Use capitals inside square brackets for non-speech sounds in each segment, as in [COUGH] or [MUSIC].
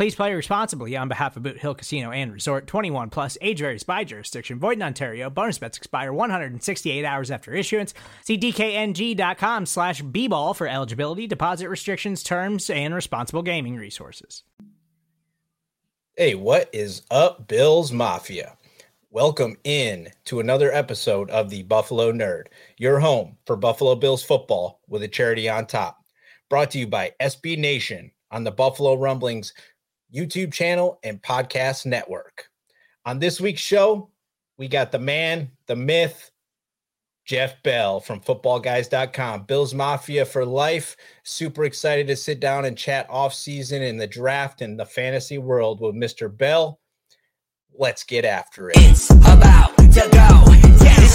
Please play responsibly on behalf of Boot Hill Casino and Resort 21 plus age varies by jurisdiction. Void in Ontario. Bonus bets expire 168 hours after issuance. See DKNG.com slash B ball for eligibility, deposit restrictions, terms, and responsible gaming resources. Hey, what is up, Bills Mafia? Welcome in to another episode of the Buffalo Nerd, your home for Buffalo Bills football with a charity on top. Brought to you by SB Nation on the Buffalo Rumblings YouTube channel and podcast network. On this week's show, we got the man, the myth, Jeff Bell from footballguys.com. Bills Mafia for life. Super excited to sit down and chat off season in the draft and the fantasy world with Mr. Bell. Let's get after it. It's about to go.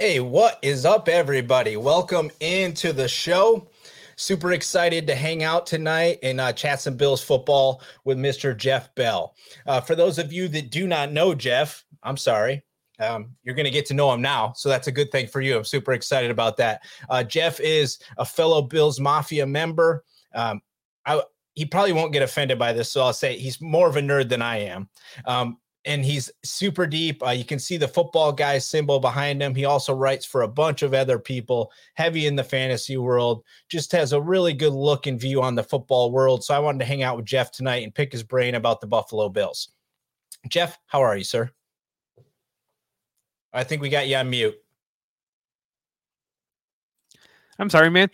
Hey, what is up, everybody? Welcome into the show. Super excited to hang out tonight and uh, chat some Bills football with Mr. Jeff Bell. Uh, for those of you that do not know Jeff, I'm sorry. Um, you're going to get to know him now. So that's a good thing for you. I'm super excited about that. Uh, Jeff is a fellow Bills Mafia member. Um, I, he probably won't get offended by this. So I'll say he's more of a nerd than I am. Um, and he's super deep. Uh, you can see the football guy symbol behind him. He also writes for a bunch of other people, heavy in the fantasy world, just has a really good look and view on the football world. So I wanted to hang out with Jeff tonight and pick his brain about the Buffalo Bills. Jeff, how are you, sir? I think we got you on mute. I'm sorry, man.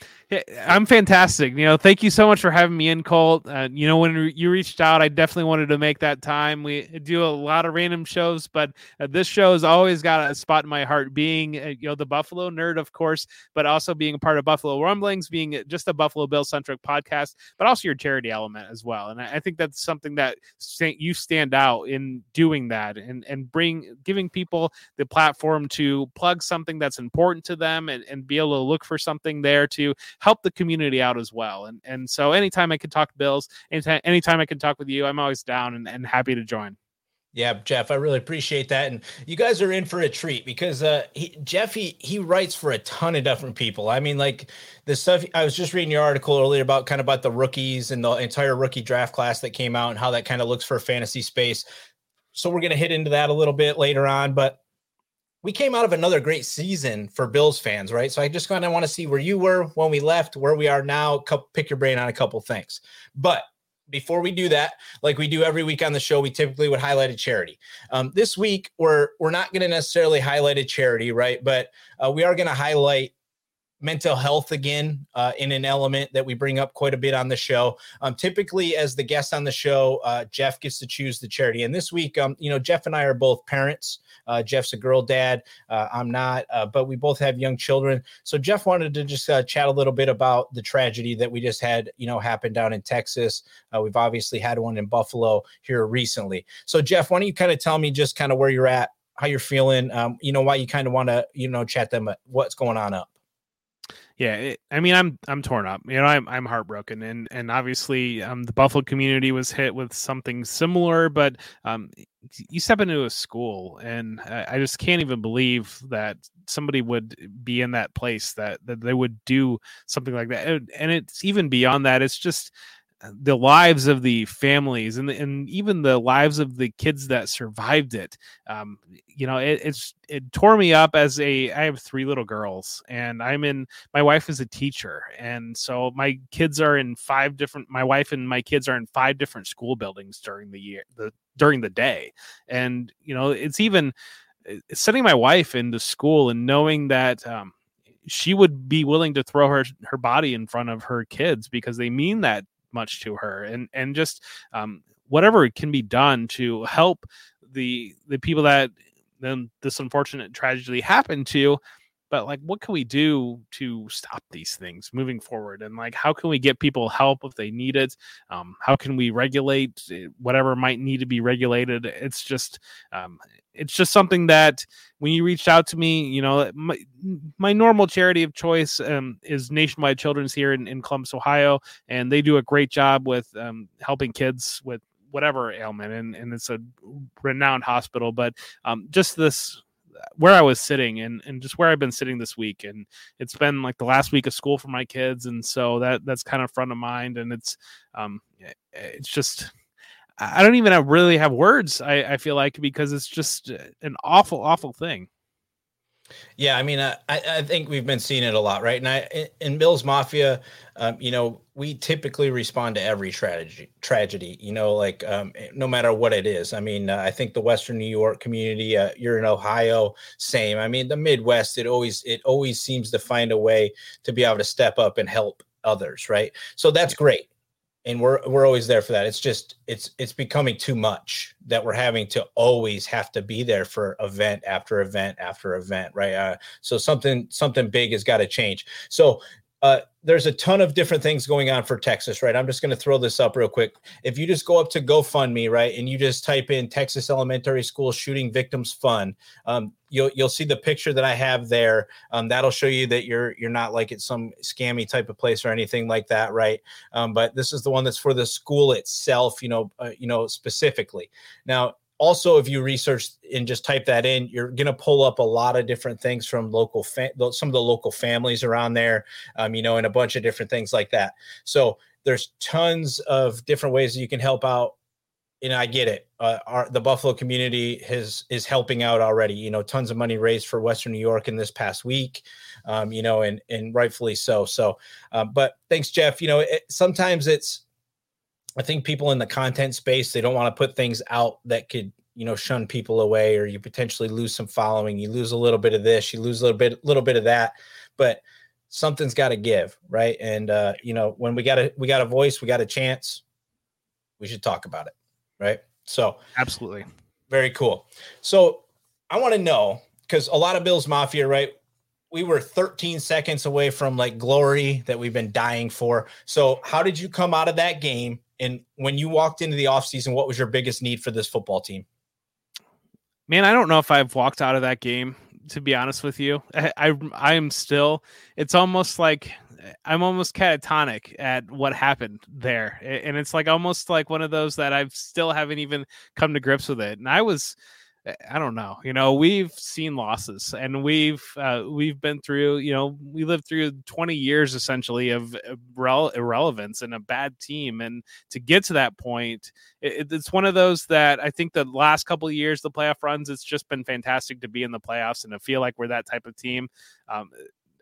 I'm fantastic. You know, thank you so much for having me in, Colt. Uh, you know, when you reached out, I definitely wanted to make that time. We do a lot of random shows, but uh, this show has always got a spot in my heart. Being, uh, you know, the Buffalo nerd, of course, but also being a part of Buffalo Rumblings, being just a Buffalo Bill centric podcast, but also your charity element as well. And I, I think that's something that st- you stand out in doing that and and bring giving people the platform to plug something that's important to them and, and be able to look for something there to help the community out as well. And and so anytime I can talk Bills, anytime anytime I can talk with you, I'm always down and, and happy to join. Yeah, Jeff, I really appreciate that, and you guys are in for a treat because uh, he, Jeff he he writes for a ton of different people. I mean, like the stuff I was just reading your article earlier about kind of about the rookies and the entire rookie draft class that came out and how that kind of looks for fantasy space. So we're gonna hit into that a little bit later on, but we came out of another great season for Bills fans, right? So I just kind of want to see where you were when we left, where we are now, pick your brain on a couple things. But before we do that, like we do every week on the show, we typically would highlight a charity. Um, this week, we're we're not going to necessarily highlight a charity, right? But uh, we are going to highlight mental health again uh, in an element that we bring up quite a bit on the show. Um, typically, as the guest on the show, uh, Jeff gets to choose the charity. And this week, um, you know, Jeff and I are both parents. Uh, Jeff's a girl dad. Uh, I'm not, uh, but we both have young children. So Jeff wanted to just uh, chat a little bit about the tragedy that we just had, you know, happen down in Texas. we've obviously had one in Buffalo here recently. So Jeff, why don't you kind of tell me just kind of where you're at, how you're feeling, um, you know, why you kind of want to, you know, chat them, what's going on up yeah it, i mean i'm i'm torn up you know i'm i'm heartbroken and and obviously um the buffalo community was hit with something similar but um you step into a school and I, I just can't even believe that somebody would be in that place that that they would do something like that and, and it's even beyond that it's just the lives of the families and and even the lives of the kids that survived it. Um, you know, it, it's it tore me up as a. I have three little girls, and I'm in. My wife is a teacher, and so my kids are in five different. My wife and my kids are in five different school buildings during the year the during the day, and you know, it's even sending my wife into school and knowing that. Um, she would be willing to throw her her body in front of her kids because they mean that much to her and and just um, whatever can be done to help the the people that then this unfortunate tragedy happened to but like what can we do to stop these things moving forward and like how can we get people help if they need it um, how can we regulate eh, whatever might need to be regulated it's just um, it's just something that when you reached out to me, you know, my, my normal charity of choice um, is Nationwide Children's here in, in Columbus, Ohio, and they do a great job with um, helping kids with whatever ailment, and, and it's a renowned hospital. But um, just this where I was sitting and, and just where I've been sitting this week. And it's been like the last week of school for my kids. And so that that's kind of front of mind. And it's um it's just I don't even have, really have words. I, I feel like because it's just an awful, awful thing. Yeah, I mean, I, I think we've been seeing it a lot, right? And I in Bills Mafia, um, you know, we typically respond to every tragedy. Tragedy, you know, like um, no matter what it is. I mean, uh, I think the Western New York community, uh, you're in Ohio, same. I mean, the Midwest, it always it always seems to find a way to be able to step up and help others, right? So that's great and we're we're always there for that. It's just it's it's becoming too much that we're having to always have to be there for event after event after event right? Uh, so something something big has got to change. So uh, there's a ton of different things going on for Texas, right? I'm just going to throw this up real quick. If you just go up to GoFundMe, right, and you just type in Texas Elementary School Shooting Victims Fund, um, you'll you'll see the picture that I have there. Um, that'll show you that you're you're not like at some scammy type of place or anything like that, right? Um, but this is the one that's for the school itself, you know, uh, you know specifically. Now, also if you research and just type that in you're going to pull up a lot of different things from local fa- some of the local families around there um, you know and a bunch of different things like that. So there's tons of different ways that you can help out know i get it. Uh, our, the buffalo community has is helping out already you know tons of money raised for western new york in this past week um, you know and and rightfully so. So uh, but thanks jeff. You know it, sometimes it's I think people in the content space they don't want to put things out that could you know shun people away or you potentially lose some following. You lose a little bit of this you lose a little bit little bit of that but something's got to give right? And uh you know when we got a we got a voice we got a chance we should talk about it right? So absolutely. very cool. So i want to know because a lot of bills mafia right? We were 13 seconds away from like glory that we've been dying for. So how did you come out of that game and when you walked into the offseason, what was your biggest need for this football team? Man, I don't know if I've walked out of that game, to be honest with you. [LAUGHS] I, I, I am still, it's almost like I'm almost catatonic at what happened there. And it's like almost like one of those that I've still haven't even come to grips with it. And I was, I don't know. You know, we've seen losses, and we've uh, we've been through. You know, we lived through 20 years essentially of irre- irrelevance and a bad team, and to get to that point, it, it's one of those that I think the last couple of years, the playoff runs, it's just been fantastic to be in the playoffs and to feel like we're that type of team. Um,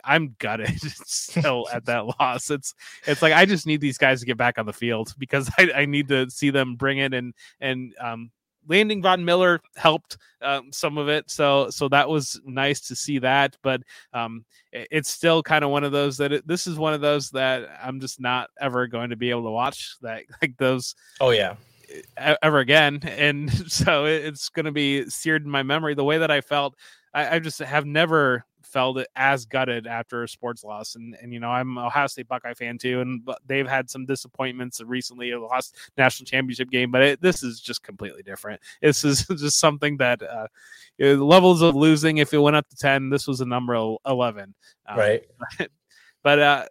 I'm gutted [LAUGHS] still at that [LAUGHS] loss. It's it's like I just need these guys to get back on the field because [LAUGHS] I, I need to see them bring it and and um, landing Von Miller helped um, some of it, so so that was nice to see that. But um, it, it's still kind of one of those that it, this is one of those that I'm just not ever going to be able to watch that [LAUGHS] like those. Oh yeah, ever again, and [LAUGHS] so it's going to be seared in my memory. The way that I felt, I, I just have never felt as gutted after a sports loss. And and you know, I'm a Ohio State Buckeye fan too, and they've had some disappointments recently. A lost national championship game, but it, this is just completely different. This is [LAUGHS] just something that uh, levels of losing. If it went up to ten, this was a number eleven. Um, right. But, [LAUGHS] but uh,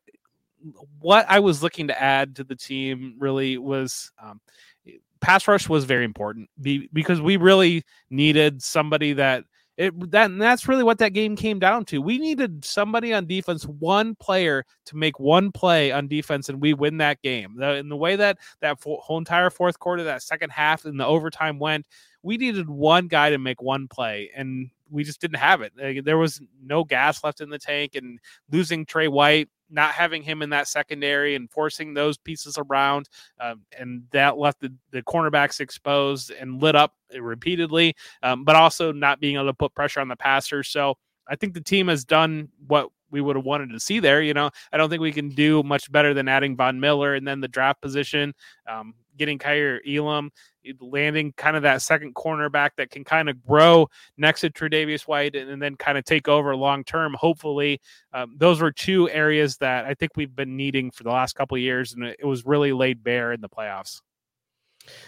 what I was looking to add to the team really was. Um, pass rush was very important because we really needed somebody that it that and that's really what that game came down to. We needed somebody on defense, one player to make one play on defense, and we win that game. The, in the way that that whole entire fourth quarter, that second half, and the overtime went, we needed one guy to make one play, and we just didn't have it. There was no gas left in the tank, and losing Tre White not having him in that secondary and forcing those pieces around, um, and that left the, the cornerbacks exposed and lit up repeatedly, um, but also not being able to put pressure on the passer. So I think the team has done what we would have wanted to see there. You know, I don't think we can do much better than adding Von Miller and then the draft position, um, getting Kaiir Elam, landing kind of that second cornerback that can kind of grow next to Tre'Davious White and, and then kind of take over long term. Hopefully, um, those were two areas that I think we've been needing for the last couple of years, and it was really laid bare in the playoffs.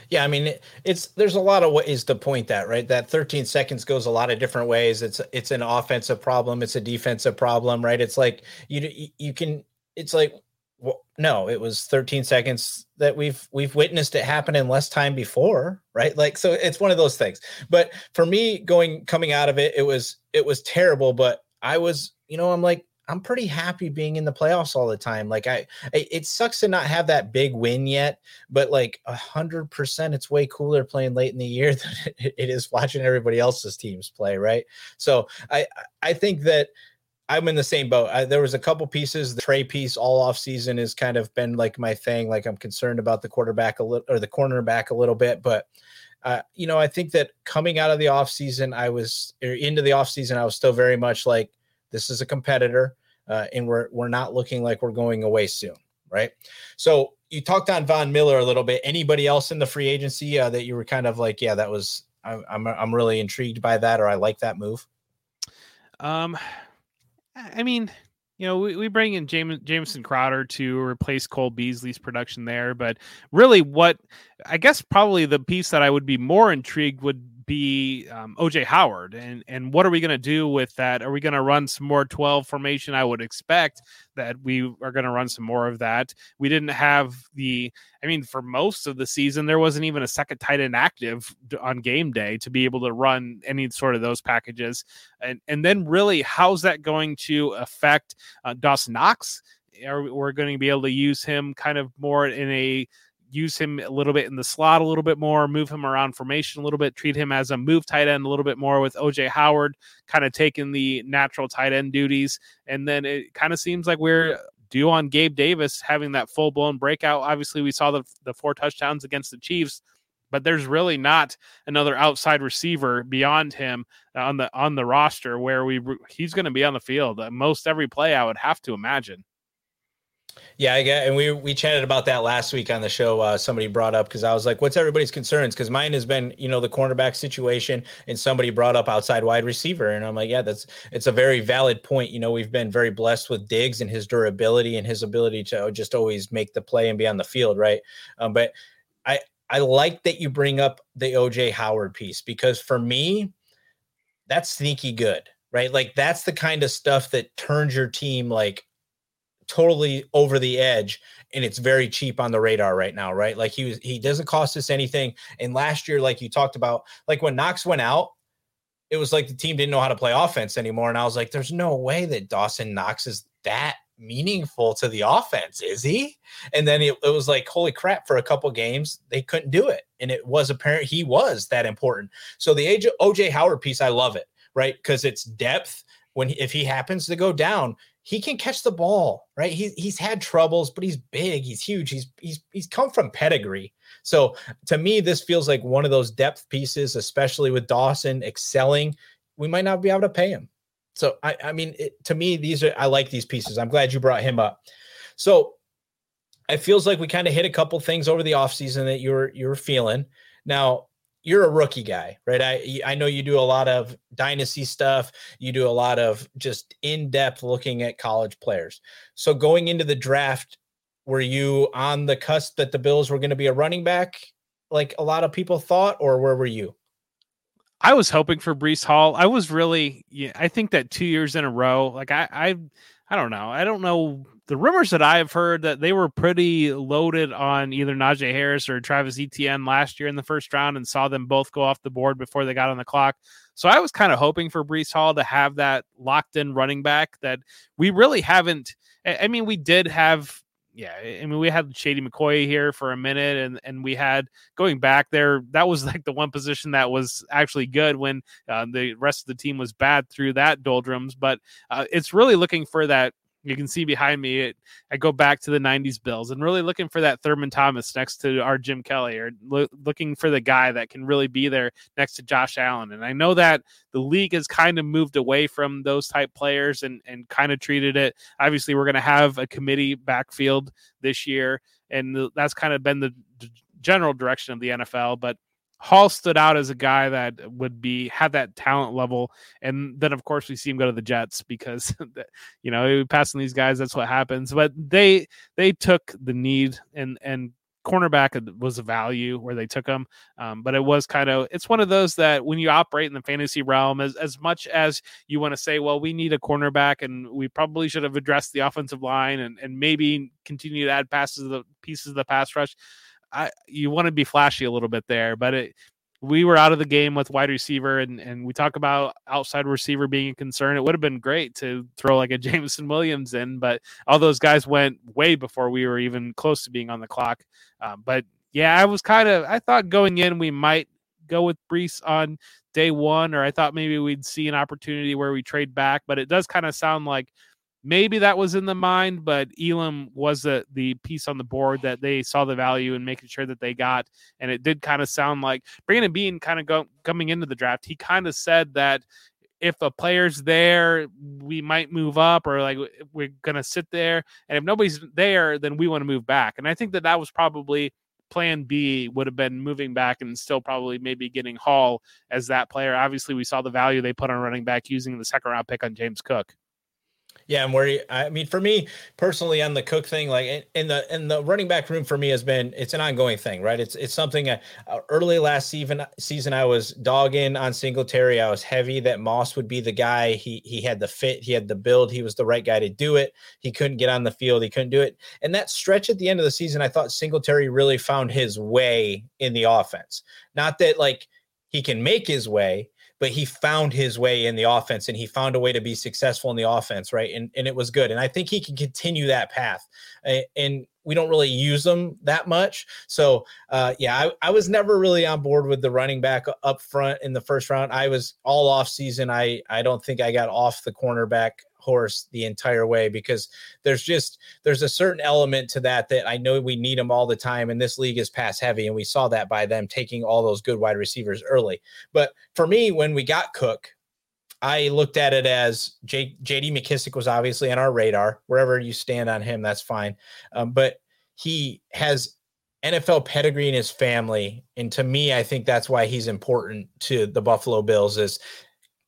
Yeah, I mean, it's there's a lot of ways to point that, right? That 13 seconds goes a lot of different ways. It's it's an offensive problem, it's a defensive problem, right? It's like you you can it's like no, it was 13 seconds that we've we've witnessed it happen in less time before, right? Like so it's one of those things. But for me going coming out of it, it was it was terrible, but I was, you know, I'm like I'm pretty happy being in the playoffs all the time. Like I, it sucks to not have that big win yet, but like a hundred percent, it's way cooler playing late in the year [LAUGHS] than it is watching everybody else's teams play. Right. So I, I think that I'm in the same boat. I, there was a couple pieces. The Tre piece all off season has kind of been like my thing. Like I'm concerned about the quarterback a little or the cornerback a little bit, but uh, you know, I think that coming out of the off season, I was into the off season, I was still very much like, this is a competitor, uh, and we're we're not looking like we're going away soon, right? So you talked on Von Miller a little bit. Anybody else in the free agency uh, that you were kind of like, yeah, that was I'm I'm, I'm really intrigued by that, or I like that move. Um, I mean, you know, we, we bring in James, Jamison Crowder to replace Cole Beasley's production there, but really, what I guess probably the piece that I would be more intrigued would be um, OJ Howard, and and what are we going to do with that? Are we going to run some more twelve formation? I would expect that we are going to run some more of that. We didn't have the, I mean, for most of the season, there wasn't even a second tight end active on game day to be able to run any sort of those packages, and and then really, how's that going to affect uh, Dawson Knox? Are we going to be able to use him kind of more in a use him a little bit in the slot a little bit more, move him around formation a little bit, treat him as a move tight end a little bit more with OJ Howard kind of taking the natural tight end duties. And then it kind of seems like we're due on Gabe Davis having that full blown breakout. Obviously, we saw the, the four touchdowns against the Chiefs. But there's really not another outside receiver beyond him uh, on the on the roster where we he's going to be on the field uh, most every play. I would have to imagine. Yeah, I get, and we we chatted about that last week on the show. Uh, somebody brought up because I was like, "What's everybody's concerns?" Because mine has been, you know, the cornerback situation, and somebody brought up outside wide receiver, and I'm like, "Yeah, that's it's a very valid point." You know, we've been very blessed with Diggs and his durability and his ability to just always make the play and be on the field, right? Um, but I I like that you bring up the OJ Howard piece because for me, that's sneaky good, right? Like that's the kind of stuff that turns your team like totally over the edge and it's very cheap on the radar right now, right? Like he was he doesn't cost us anything. And last year, like you talked about, like when Knox went out, it was like the team didn't know how to play offense anymore. And I was like, there's no way that Dawson Knox is that meaningful to the offense, is he? And then it, it was like, holy crap, for a couple games, they couldn't do it. And it was apparent he was that important. So the age OJ Howard piece, I love it, right? Because it's depth. When if he happens to go down, he can catch the ball, right? He, he's had troubles, but he's big, he's huge, he's he's he's come from pedigree. So to me, this feels like one of those depth pieces, especially with Dawson excelling. We might not be able to pay him. So I, I mean, it, to me, these are I like these pieces. I'm glad you brought him up. So it feels like we kind of hit a couple things over the offseason that you're you're feeling. Now, you're a rookie guy, right? I I know you do a lot of dynasty stuff. You do a lot of just in depth looking at college players. So going into the draft, were you on the cusp that the Bills were going to be a running back, like a lot of people thought, or where were you? I was hoping for Breece Hall. I was really, yeah, I think that two years in a row, like I, I, I don't know. I don't know the rumors that I have heard that they were pretty loaded on either Najee Harris or Travis Etienne last year in the first round and saw them both go off the board before they got on the clock. So I was kind of hoping for Breece Hall to have that locked in running back that we really haven't. I mean, we did have yeah, I mean, we had Shady McCoy here for a minute, and and we had going back there. That was [LAUGHS] like the one position that was actually good when uh, the rest of the team was bad through that doldrums. But uh, it's really looking for that you can see behind me, it, I go back to the 90s Bills and really looking for that Thurman Thomas next to our Jim Kelly or lo- looking for the guy that can really be there next to Josh Allen. And I know that the league has kind of moved away from those type players and, and kind of treated it. Obviously, we're going to have a committee backfield this year, and that's kind of been the general direction of the NFL. But Hall stood out as a guy that would be had that talent level, and then of course we see him go to the Jets because [LAUGHS] you know passing these guys that's what happens. But they they took the need and and cornerback was a value where they took him, um, but it was kind of it's one of those that when you operate in the fantasy realm, as as much as you want to say, well, we need a cornerback and we probably should have addressed the offensive line and and maybe continue to add passes the pieces of the pass rush I you want to be flashy a little bit there, but it we were out of the game with wide receiver and, and we talk about outside receiver being a concern. It would have been great to throw like a [LAUGHS] Jameson Williams in, but all those guys went way before we were even close to being on the clock. Um, but yeah, I was kind of, I thought going in, we might go with Breece on day one, or I thought maybe we'd see an opportunity where we trade back, but it does kind of sound like maybe that was in the mind, but Elam was the, the piece on the board that they saw the value in making sure that they got. And it did kind of sound like Brandon Beane kind of go, coming into the draft, he kind of said that if a player's there, we might move up or like we're going to sit there. And if nobody's there, then we want to move back. And I think that that was probably plan B would have been moving back and still probably maybe getting Hall as that player. Obviously, we saw the value they put on running back using the second round pick on James Cook. Yeah, and where I mean, for me personally, on the Cook thing, like in the in the running back room for me has been it's an ongoing thing, right? It's it's something uh, early last season season I was dogging on Singletary. I was heavy that Moss would be the guy. He he had the fit, he had the build, he was the right guy to do it. He couldn't get on the field, he couldn't do it. And that stretch at the end of the season, I thought Singletary really found his way in the offense. Not that like he can make his way, but he found his way in the offense and he found a way to be successful in the offense, right? And and it was good. And I think he can continue that path. And we don't really use them that much. So uh, yeah, I, I was never really on board with the running back up front in the first round. I was all off season. I I don't think I got off the cornerback horse the entire way because there's just there's a certain element to that that I know we need them all the time and this league is pass heavy and we saw that by them taking all those good wide receivers early. But for me when we got Cook I looked at it as J, JD McKissic was obviously on our radar. Wherever you stand on him, that's fine. Um, but he has NFL pedigree in his family, and to me, I think that's why he's important to the Buffalo Bills. Is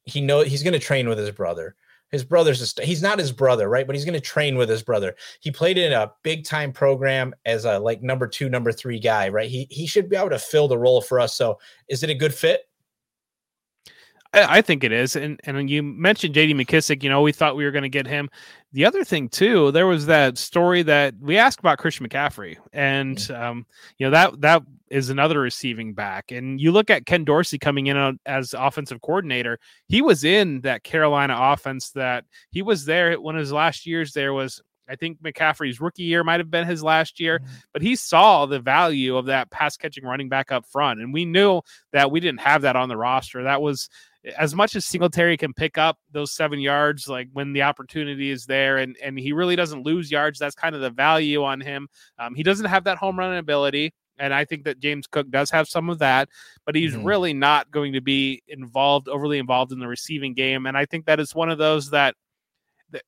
he know he's going to train with his brother. His brother's a st- he's not his brother, right? But he's going to train with his brother. He played in a big time program as a like number two, number three guy, right? He he should be able to fill the role for us. So, is it a good fit? I, I think it is. And and you mentioned JD McKissic. you know, we thought we were going to get him. The other thing too, there was that story that we asked about Christian McCaffrey, and mm. um, you know that that is another receiving back. And you look at Ken Dorsey coming in as offensive coordinator. He was in that Carolina offense that he was there. One of his last years there was I think McCaffrey's rookie year might have been his last year, mm-hmm. but he saw the value of that pass catching running back up front. And we knew that we didn't have that on the roster. That was as much as Singletary can pick up those seven yards, like when the opportunity is there, and and he really doesn't lose yards. That's kind of the value on him. Um, he doesn't have that home run ability, and I think that James Cook does have some of that, but he's mm-hmm. really not going to be involved, overly involved in the receiving game. And I think that is one of those that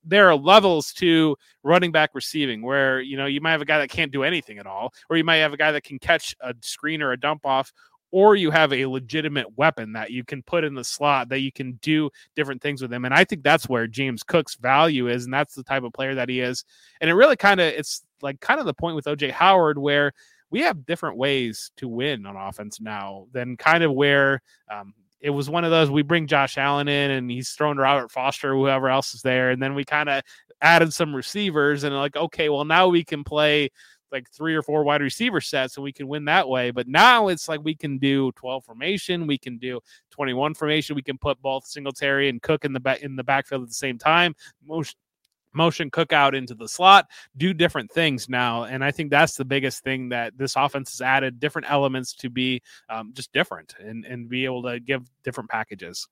there are levels to running back receiving where you know you might have a guy that can't do anything at all or you might have a guy that can catch a screen or a dump off or you have a legitimate weapon that you can put in the slot that you can do different things with him. And I think that's where James Cook's value is, and that's the type of player that he is. And it really kind of it's like kind of the point with OJ Howard where we have different ways to win on offense now than kind of where um, it was one of those we bring Josh Allen in and he's thrown Robert Foster, or whoever else is there, and then we kind of added some receivers and like, okay, well now we can play like three or four wide receiver sets and we can win that way. But now it's like we can do 12 formation, we can do 21 formation, we can put both Singletary and Cook in the back in the backfield at the same time. Most motion Cook out into the slot, do different things now. And I think that's the biggest thing that this offense has added different elements to be um, just different and, and be able to give different packages.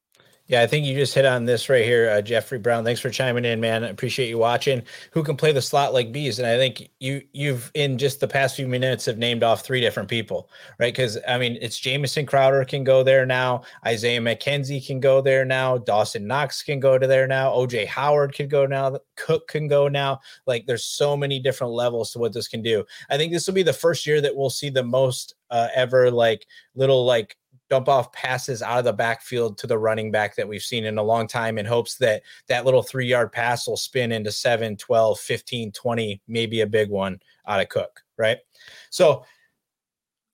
Yeah, I think you just hit on this right here, uh, Jeffrey Brown. Thanks for chiming in, man. I appreciate you watching. Who can play the slot like bees? And I think you you've in just the past few minutes have named off three different people, right? Because I mean, it's Jamison Crowder can go there now. Isaiah McKenzie can go there now. Dawson Knox can go to there now. OJ Howard can go now. Cook can go now. Like, there's so many different levels to what this can do. I think this will be the first year that we'll see the most uh, ever like little like dump off passes out of the backfield to the running back that we've seen in a long time in hopes that that little three yard pass will spin into 7, 12, 15, 20, maybe a big one out of Cook, right? So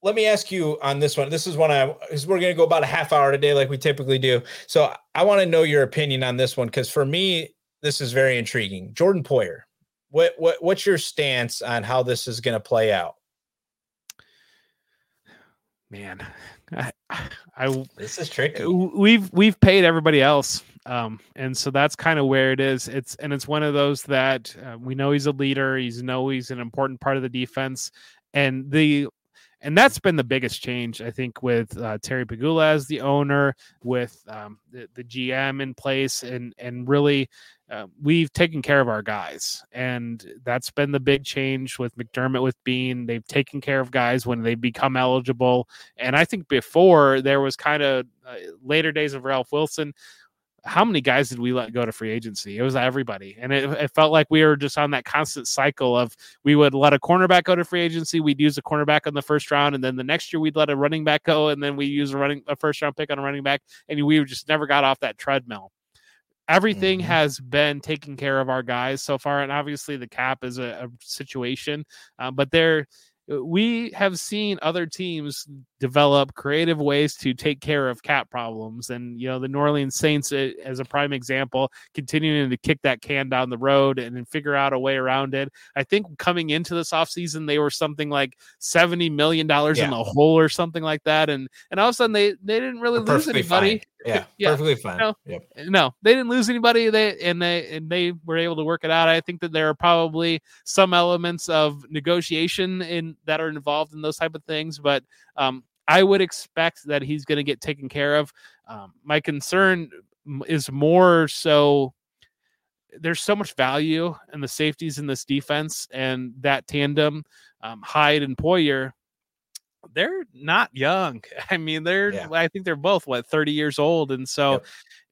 let me ask you on this one. This is one I is we're going to go about a half hour today, like we typically do. So I want to know your opinion on this one because for me, this is very intriguing. Jordan Poyer, what what what's your stance on how this is going to play out? Man, [LAUGHS] I, I this is tricky. We've we've paid everybody else, um, and so that's kind of where it is. It's and it's one of those that uh, we know he's a leader. He's know he's an important part of the defense, and the and that's been the biggest change I think with uh, Terry Pegula as the owner, with um, the, the GM in place, and and really uh, we've taken care of our guys, and that's been the big change with McDermott with Beane. They've taken care of guys when they become eligible, and I think before there was kind of uh, later days of Ralph Wilson. How many guys did we let go to free agency? It was everybody, and it, it felt like we were just on that constant cycle of we would let a cornerback go to free agency, we'd use a cornerback in the first round, and then the next year we'd let a running back go, and then we use a running a first round pick on a running back, and we just never got off that treadmill everything mm-hmm. has been taking care of our guys so far and obviously the cap is a, a situation uh, but there uh, we have seen other teams develop creative ways to take care of cap problems. And, you know, the New Orleans Saints, uh, as a prime example, continuing to kick that can down the road and then figure out a way around it. I think coming into this offseason, they were something like $70 million yeah. in the hole or something like that. And, and all of a sudden, they, they didn't really lose anybody. Fine. Yeah, [LAUGHS] yeah, perfectly fine. No, yep. no, they didn't lose anybody. They and they and they were able to work it out. I think that there are probably some elements of negotiation in that are involved in those type of things, but um, I would expect that he's going to get taken care of. Um, my concern is more so there's so much value in the safeties in this defense and that tandem, um, Hyde and Poyer they're not young. [LAUGHS] I mean, they're yeah. I think they're both what 30 years old. And so yep.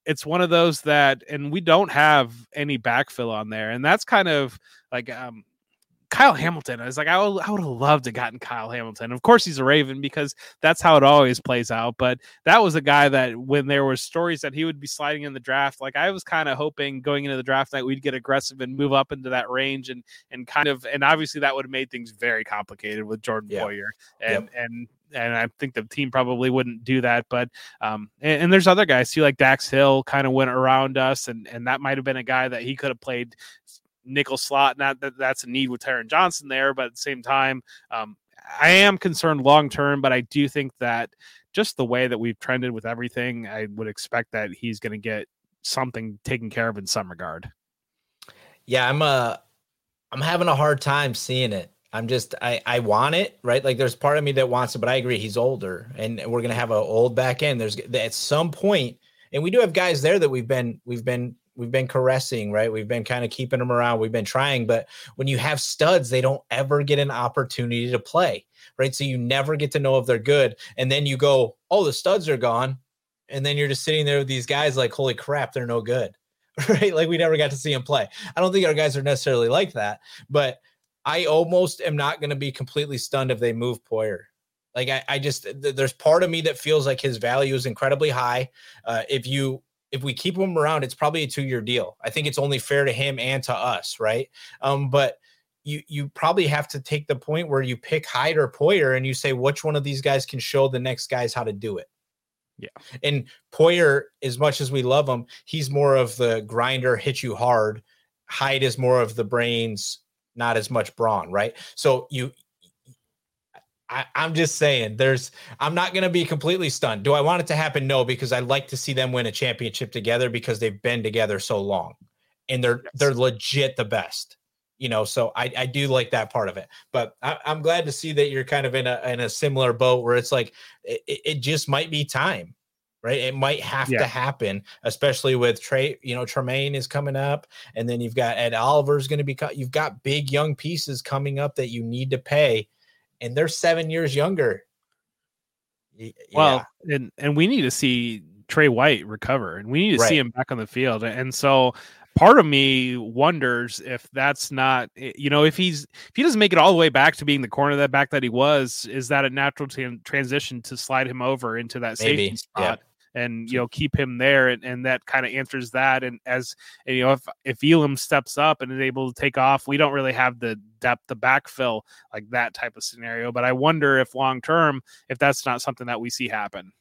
it's one of those that and we don't have any backfill on there. And that's kind of like um Kyle Hamilton. I was like, I would, I would have loved to have gotten Kyle Hamilton. Of course, he's a Raven because that's how it always plays out. But that was a guy that when there were stories that he would be sliding in the draft, like I was kind of hoping going into the draft night we'd get aggressive and move up into that range and and kind of and obviously that would have made things very complicated with Jordan yeah. Poyer and yep. and and I think the team probably wouldn't do that. But um, and, and, there's other guys too, like Dax Hill, kind of went around us, and and that might have been a guy that he could have played nickel slot. Not that that's a need with Taron Johnson there, but at the same time, um, I am concerned long term. But I do think that just the way that we've trended with everything, I would expect that he's going to get something taken care of in some regard. Yeah, I'm uh I'm having a hard time seeing it. I'm just I I want it, right? Like there's part of me that wants it, but I agree he's older and we're gonna have an old back end. There's at some point, and we do have guys there that we've been we've been we've been caressing, right? We've been kind of keeping them around. We've been trying, but when you have studs, they don't ever get an opportunity to play, right? So you never get to know if they're good. And then you go, oh, the studs are gone. And then you're just sitting there with these guys like, holy crap, they're no good, [LAUGHS] right? Like we never got to see them play. I don't think our guys are necessarily like that, but I almost am not going to be completely stunned if they move Poyer. Like I, I just th- there's part of me that feels like his value is incredibly high. Uh, if you if we keep him around, it's probably a two year deal. I think it's only fair to him and to us, right? Um, but you you probably have to take the point where you pick Hyde or Poyer and you say which one of these guys can show the next guys how to do it. Yeah. And Poyer, as much as we love him, he's more of the grinder, hit you hard. Hyde is more of the brains, not as much brawn, right? So you I, am just saying there's I'm not gonna be completely stunned. Do I want it to happen? No, because I like to see them win a championship together because they've been together so long and they're yes. they're legit the best. You know, so I, I do like that part of it. But I, am glad to see that you're kind of in a in a similar boat where it's like it, it just might be time right? It might have yeah. to happen, especially with Tre. You know, Tremaine is coming up, and then you've got Ed Oliver's going to be. You've got big young pieces coming up that you need to pay and they're seven years younger. Yeah. Well, and and we need to see Tre White recover, and we need to right. see him back on the field. And so, part of me wonders if that's not, eh, you know, if he's if he doesn't make it all the way back to being the corner that back that he was, is that a natural t- transition to slide him over into that Maybe. safety spot? And you know keep him there and, and that kind of answers that and as and, you know if if Elam steps up and is able to take off we don't really have the depth to backfill like that type of scenario but I wonder if long term if that's not something that we see happen.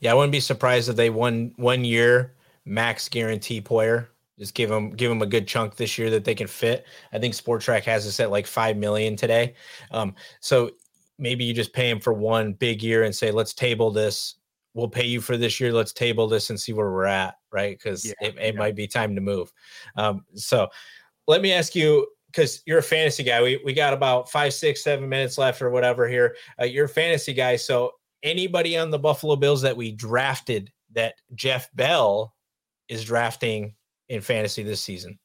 Yeah I wouldn't be surprised if they won one year max guarantee player just give them give them a good chunk this year that they can fit. I think Spotrac has us at like 5 million today. Um so maybe you just pay him for one big year and say let's table this we'll pay you for this year. Let's table this and see where we're at, right? Because yeah, it, it yeah. might be time to move. Um, so let me ask you, because you're a fantasy guy. We we got about five, six, seven minutes left or whatever here. Uh, you're a fantasy guy. So anybody on the Buffalo Bills that we drafted that Jeff Bell is drafting in fantasy this season?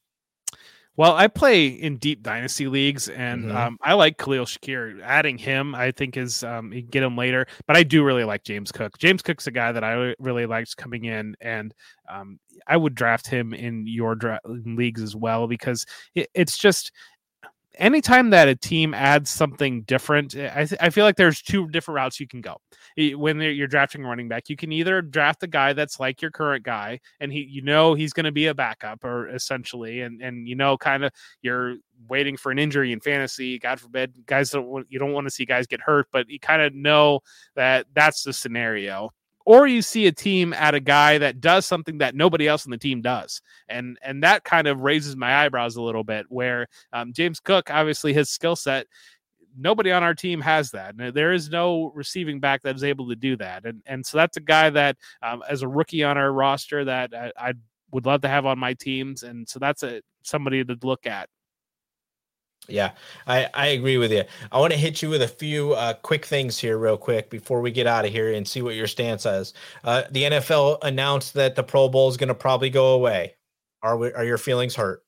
Well, I play in deep dynasty leagues, and mm-hmm. um, I like Khalil Shakir. Adding him, I think, is um, get him later. But I do really like James Cook. James Cook's a guy that I really liked coming in, and um, I would draft him in your dra- leagues as well because it, it's just anytime that a team adds something different, eh, I, th- I feel like there's two different routes you can go. When you're drafting a running back, you can either draft a guy that's like your current guy, and he, you know, he's going to be a backup, or essentially, and and you know, kind of you're waiting for an injury in fantasy. God forbid, guys don't want, you don't want to see guys get hurt, but you kind of know that that's the scenario or you see a team at a guy that does something that nobody else in the team does. And and that kind of raises my eyebrows a little bit where um, james cook obviously his skill set nobody on our team has that. There is no receiving back that is able to do that. And and so that's a guy that um, as a rookie on our roster that I, I would love to have on my teams. And so that's a somebody to look at yeah, I, I agree with you. I want to hit you with a few uh, quick things here, real quick, before we get out of here and see what your stance is. Uh, the NFL announced that the Pro Bowl is going to probably go away. Are we, are your feelings hurt?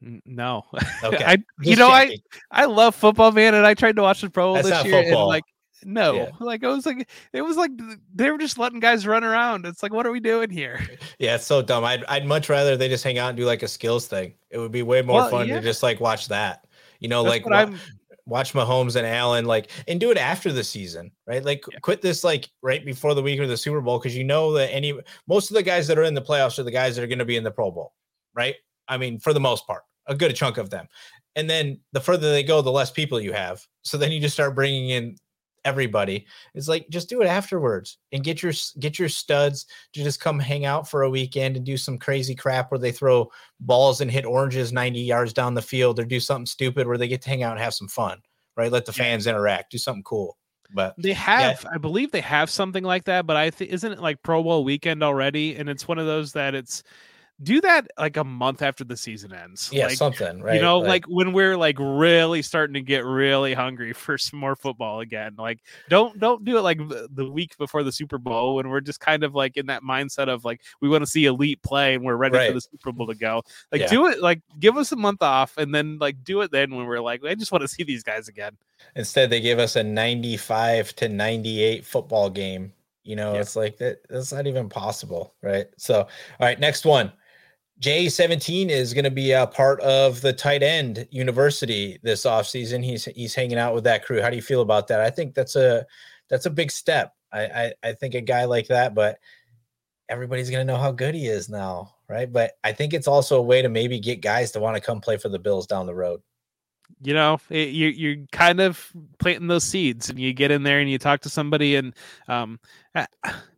No. [LAUGHS] Okay. I, you know, checking. I I love football, man, and I tried to watch the Pro Bowl That's this year, football. and like, no, yeah. like it was like it was like they were just letting guys run around. It's like, what are we doing here? Eh, yeah, it's so dumb. I'd I'd much rather they just hang out and do like a skills thing. It would be way more well, fun yeah. to just like watch that. You know, That's like wa- watch Mahomes and Allen, like, and do it after the season, right? Like, yeah. quit this like right before the week or the Super Bowl because you know that any most of the guys that are in the playoffs are the guys that are going to be in the Pro Bowl, right? I mean, for the most part, a good chunk of them. And then the further they go, the less people you have. So then you just start bringing in everybody. It's like just do it afterwards and get your get your studs to just come hang out for a weekend and do some crazy crap where they throw balls and hit oranges 90 yards down the field or do something stupid where they get to hang out and have some fun. Right? Let the fans interact, do something cool. But they have, yeah. I believe they have something like that. But I think isn't it like Pro Bowl weekend already? And it's one of those that it's do that like a month after the season ends. Yeah, like, something, right? You know, like, like, when we're like really starting to get really hungry for some more football again. Like don't don't do it like the week before the Super Bowl when we're just kind of like in that mindset of like we want to see elite play and we're ready right. for the Super Bowl to go. Like yeah. do it like give us a month off and then like do it then when we're like I just want to see these guys again. Instead they gave us a 95 to 98 football game. You know, yeah. it's like that that's not even possible, right? So, all right, next one. J17 is going to be a part of the tight end university this offseason. He's he's hanging out with that crew. How do you feel about that? I think that's a that's a big step. I I, I think a guy like that, but everybody's going to know how good he is now, right? But I think it's also a way to maybe get guys to want to come play for the Bills down the road you know it, you, you're kind of planting those seeds and you get in there and you talk to somebody and um, Uh,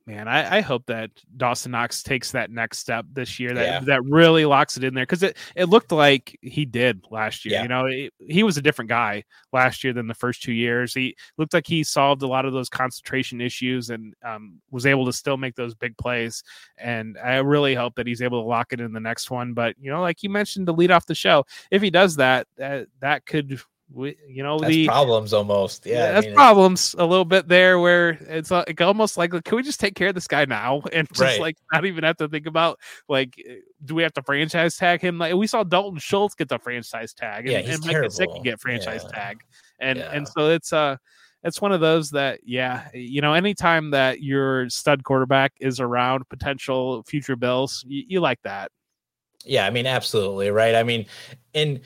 man, I, I, hope that Dawson Knox takes that next step this year that Yeah. that really locks it in there because it, it looked like he did last year. Yeah. You know, it- he was a different guy last year than the first two years. He looked like he solved a lot of those concentration issues and um, was able to still make those big plays. And I really hope that he's able to lock it in the next one. But you know, like you mentioned to lead off the show, if he does that, that that could. We- You know That's the problems almost. Yeah, I that's mean, problems a little bit there where it's like almost like can we just take care of this guy now [LAUGHS] and just Right. like not even have to think about like eh, do we have to franchise tag him like we saw Dalton Schultz get the franchise tag and, Yeah, he's and Mike Gesicki get franchise Yeah. tag and Yeah. and so it's uh it's one of those that yeah you know anytime that your stud quarterback is around potential future bills you, you like that Yeah, I mean, absolutely right. I mean, and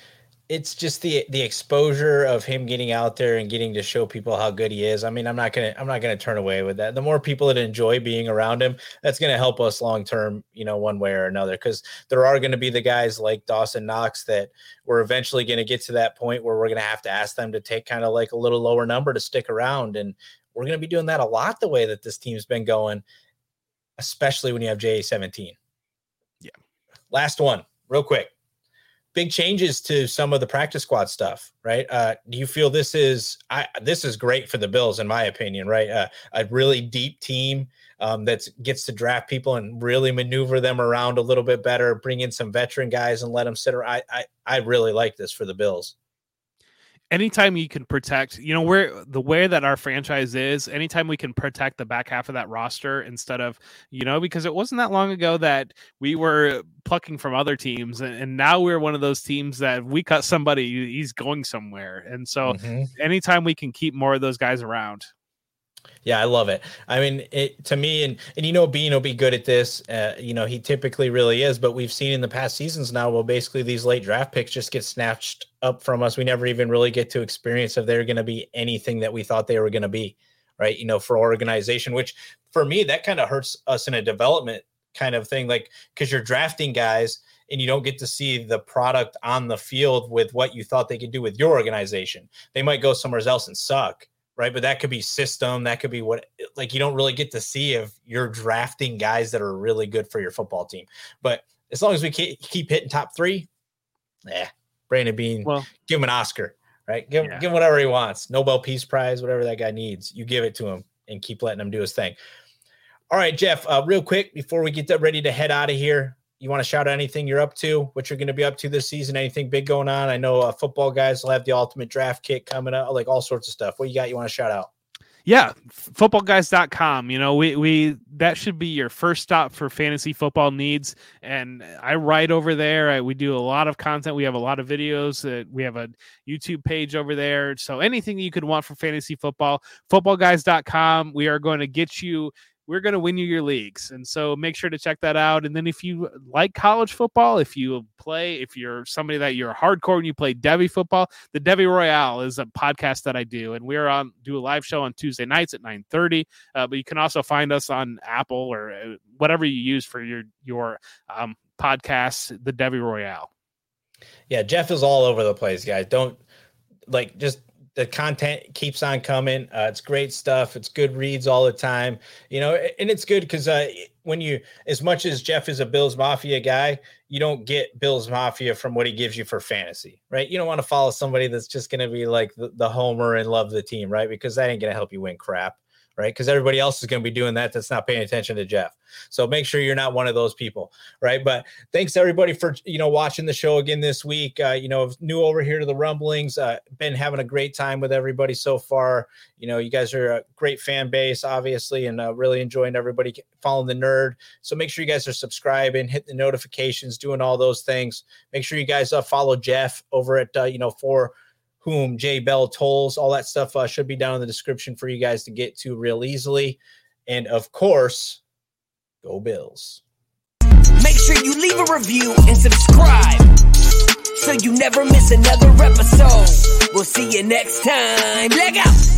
it's just the the exposure of him getting out there and getting to show people how good he is. I mean, I'm not gonna I'm not gonna turn away with that. The more people that enjoy being around him, that's gonna help us long term, you know, one way or another. Because there are gonna be the guys like Dawson Knox that we're eventually gonna get to that point where we're gonna have to ask them to take kind of like a little lower number to stick around, and we're gonna be doing that a lot the way that this team's been going, especially when you have JA 17. Yeah. Last one, real quick big changes to some of the practice squad stuff, right? Uh, do you feel this is I this is great for the Bills, in my opinion, right? Uh, a really deep team um, that gets to draft people and really maneuver them around a little bit better, bring in some veteran guys and let them sit around. I I, I really like this for the Bills. Anytime you can protect, you know, where the way that our franchise is, anytime we can protect the back half of that roster instead of, you know, because it wasn't that long ago that we were plucking from other teams, and, and now we're one of those teams that we cut somebody, he's going somewhere. And so Mhm. anytime we can keep more of those guys around. Yeah, I love it. I mean, it to me, and and you know, Beane will be good at this. Uh, you know, he typically really is, but we've seen in the past seasons now, well, basically these late draft picks just get snatched up from us. We never even really get to experience if they're going to be anything that we thought they were going to be, right? You know, for organization, which for me that kind of hurts us in a development kind of thing, like because you're drafting guys and you don't get to see the product on the field with what you thought they could do with your organization. They might go somewhere else and suck right? But that could be system, that could be what like you don't really get to see if you're drafting guys that are really good for your football team. But as long as we keep keep hitting top three, yeah, Brandon Beane, Well, give him an Oscar, right? Give, Yeah. give him whatever he wants, Nobel Peace Prize, whatever that guy needs. You give it to him and keep letting him do his thing. All right, Jeff. Uh, real quick before we get ready to head out of here, you want to shout out anything you're up to, what you're going to be up to this season, anything big going on? I know uh, Footballguys will have the ultimate draft kit coming up, like all sorts of stuff. What you got? You want to shout out? yeah footballguys.com you know we we that should be your first stop for fantasy football needs and i write over there I, we do a lot of content we have a lot of videos that we have a youtube page over there so anything you could want for fantasy football footballguys.com we are going to get you we're going to win you your leagues. And so make sure to check that out. And then if you like college football if you play if you're somebody that you're hardcore and you play devy football the Devy Royale is a podcast that i do. And we're on do a live show on tuesday nights at 9 30 uh, but you can also find us on apple or uh, whatever you use for your your um, podcasts the Devy Royale. Yeah, Jeff is all over the place, guys. Don't like just the content keeps on coming. Uh, it's great stuff. It's good reads all the time, you know, and it's good because uh, when you, as much as Jeff is a Bills Mafia guy, you don't get Bills Mafia from what he gives you for fantasy, right? You don't want to follow somebody that's just going to be like the, the homer and love the team, right? Because that ain't going to help you win crap, right? Because everybody else is going to be doing that that's not paying attention to Jeff. So make sure you're not one of those people, right? But thanks everybody for you know watching the show again this week. Uh, you know, new over here to the rumblings. Uh, been having a great time with everybody so far. You know, you guys are a great fan base, obviously, and uh, really enjoying everybody following the nerd. So make sure you guys are subscribing, hit the notifications, doing all those things. Make sure you guys uh, follow Jeff over at uh, you know for whom J Bell tolls. All that stuff uh, should be down in the description for you guys to get to real easily. And of course, go Bills. Make sure you leave a review and subscribe so you never miss another episode. We'll see you next time. Leg out!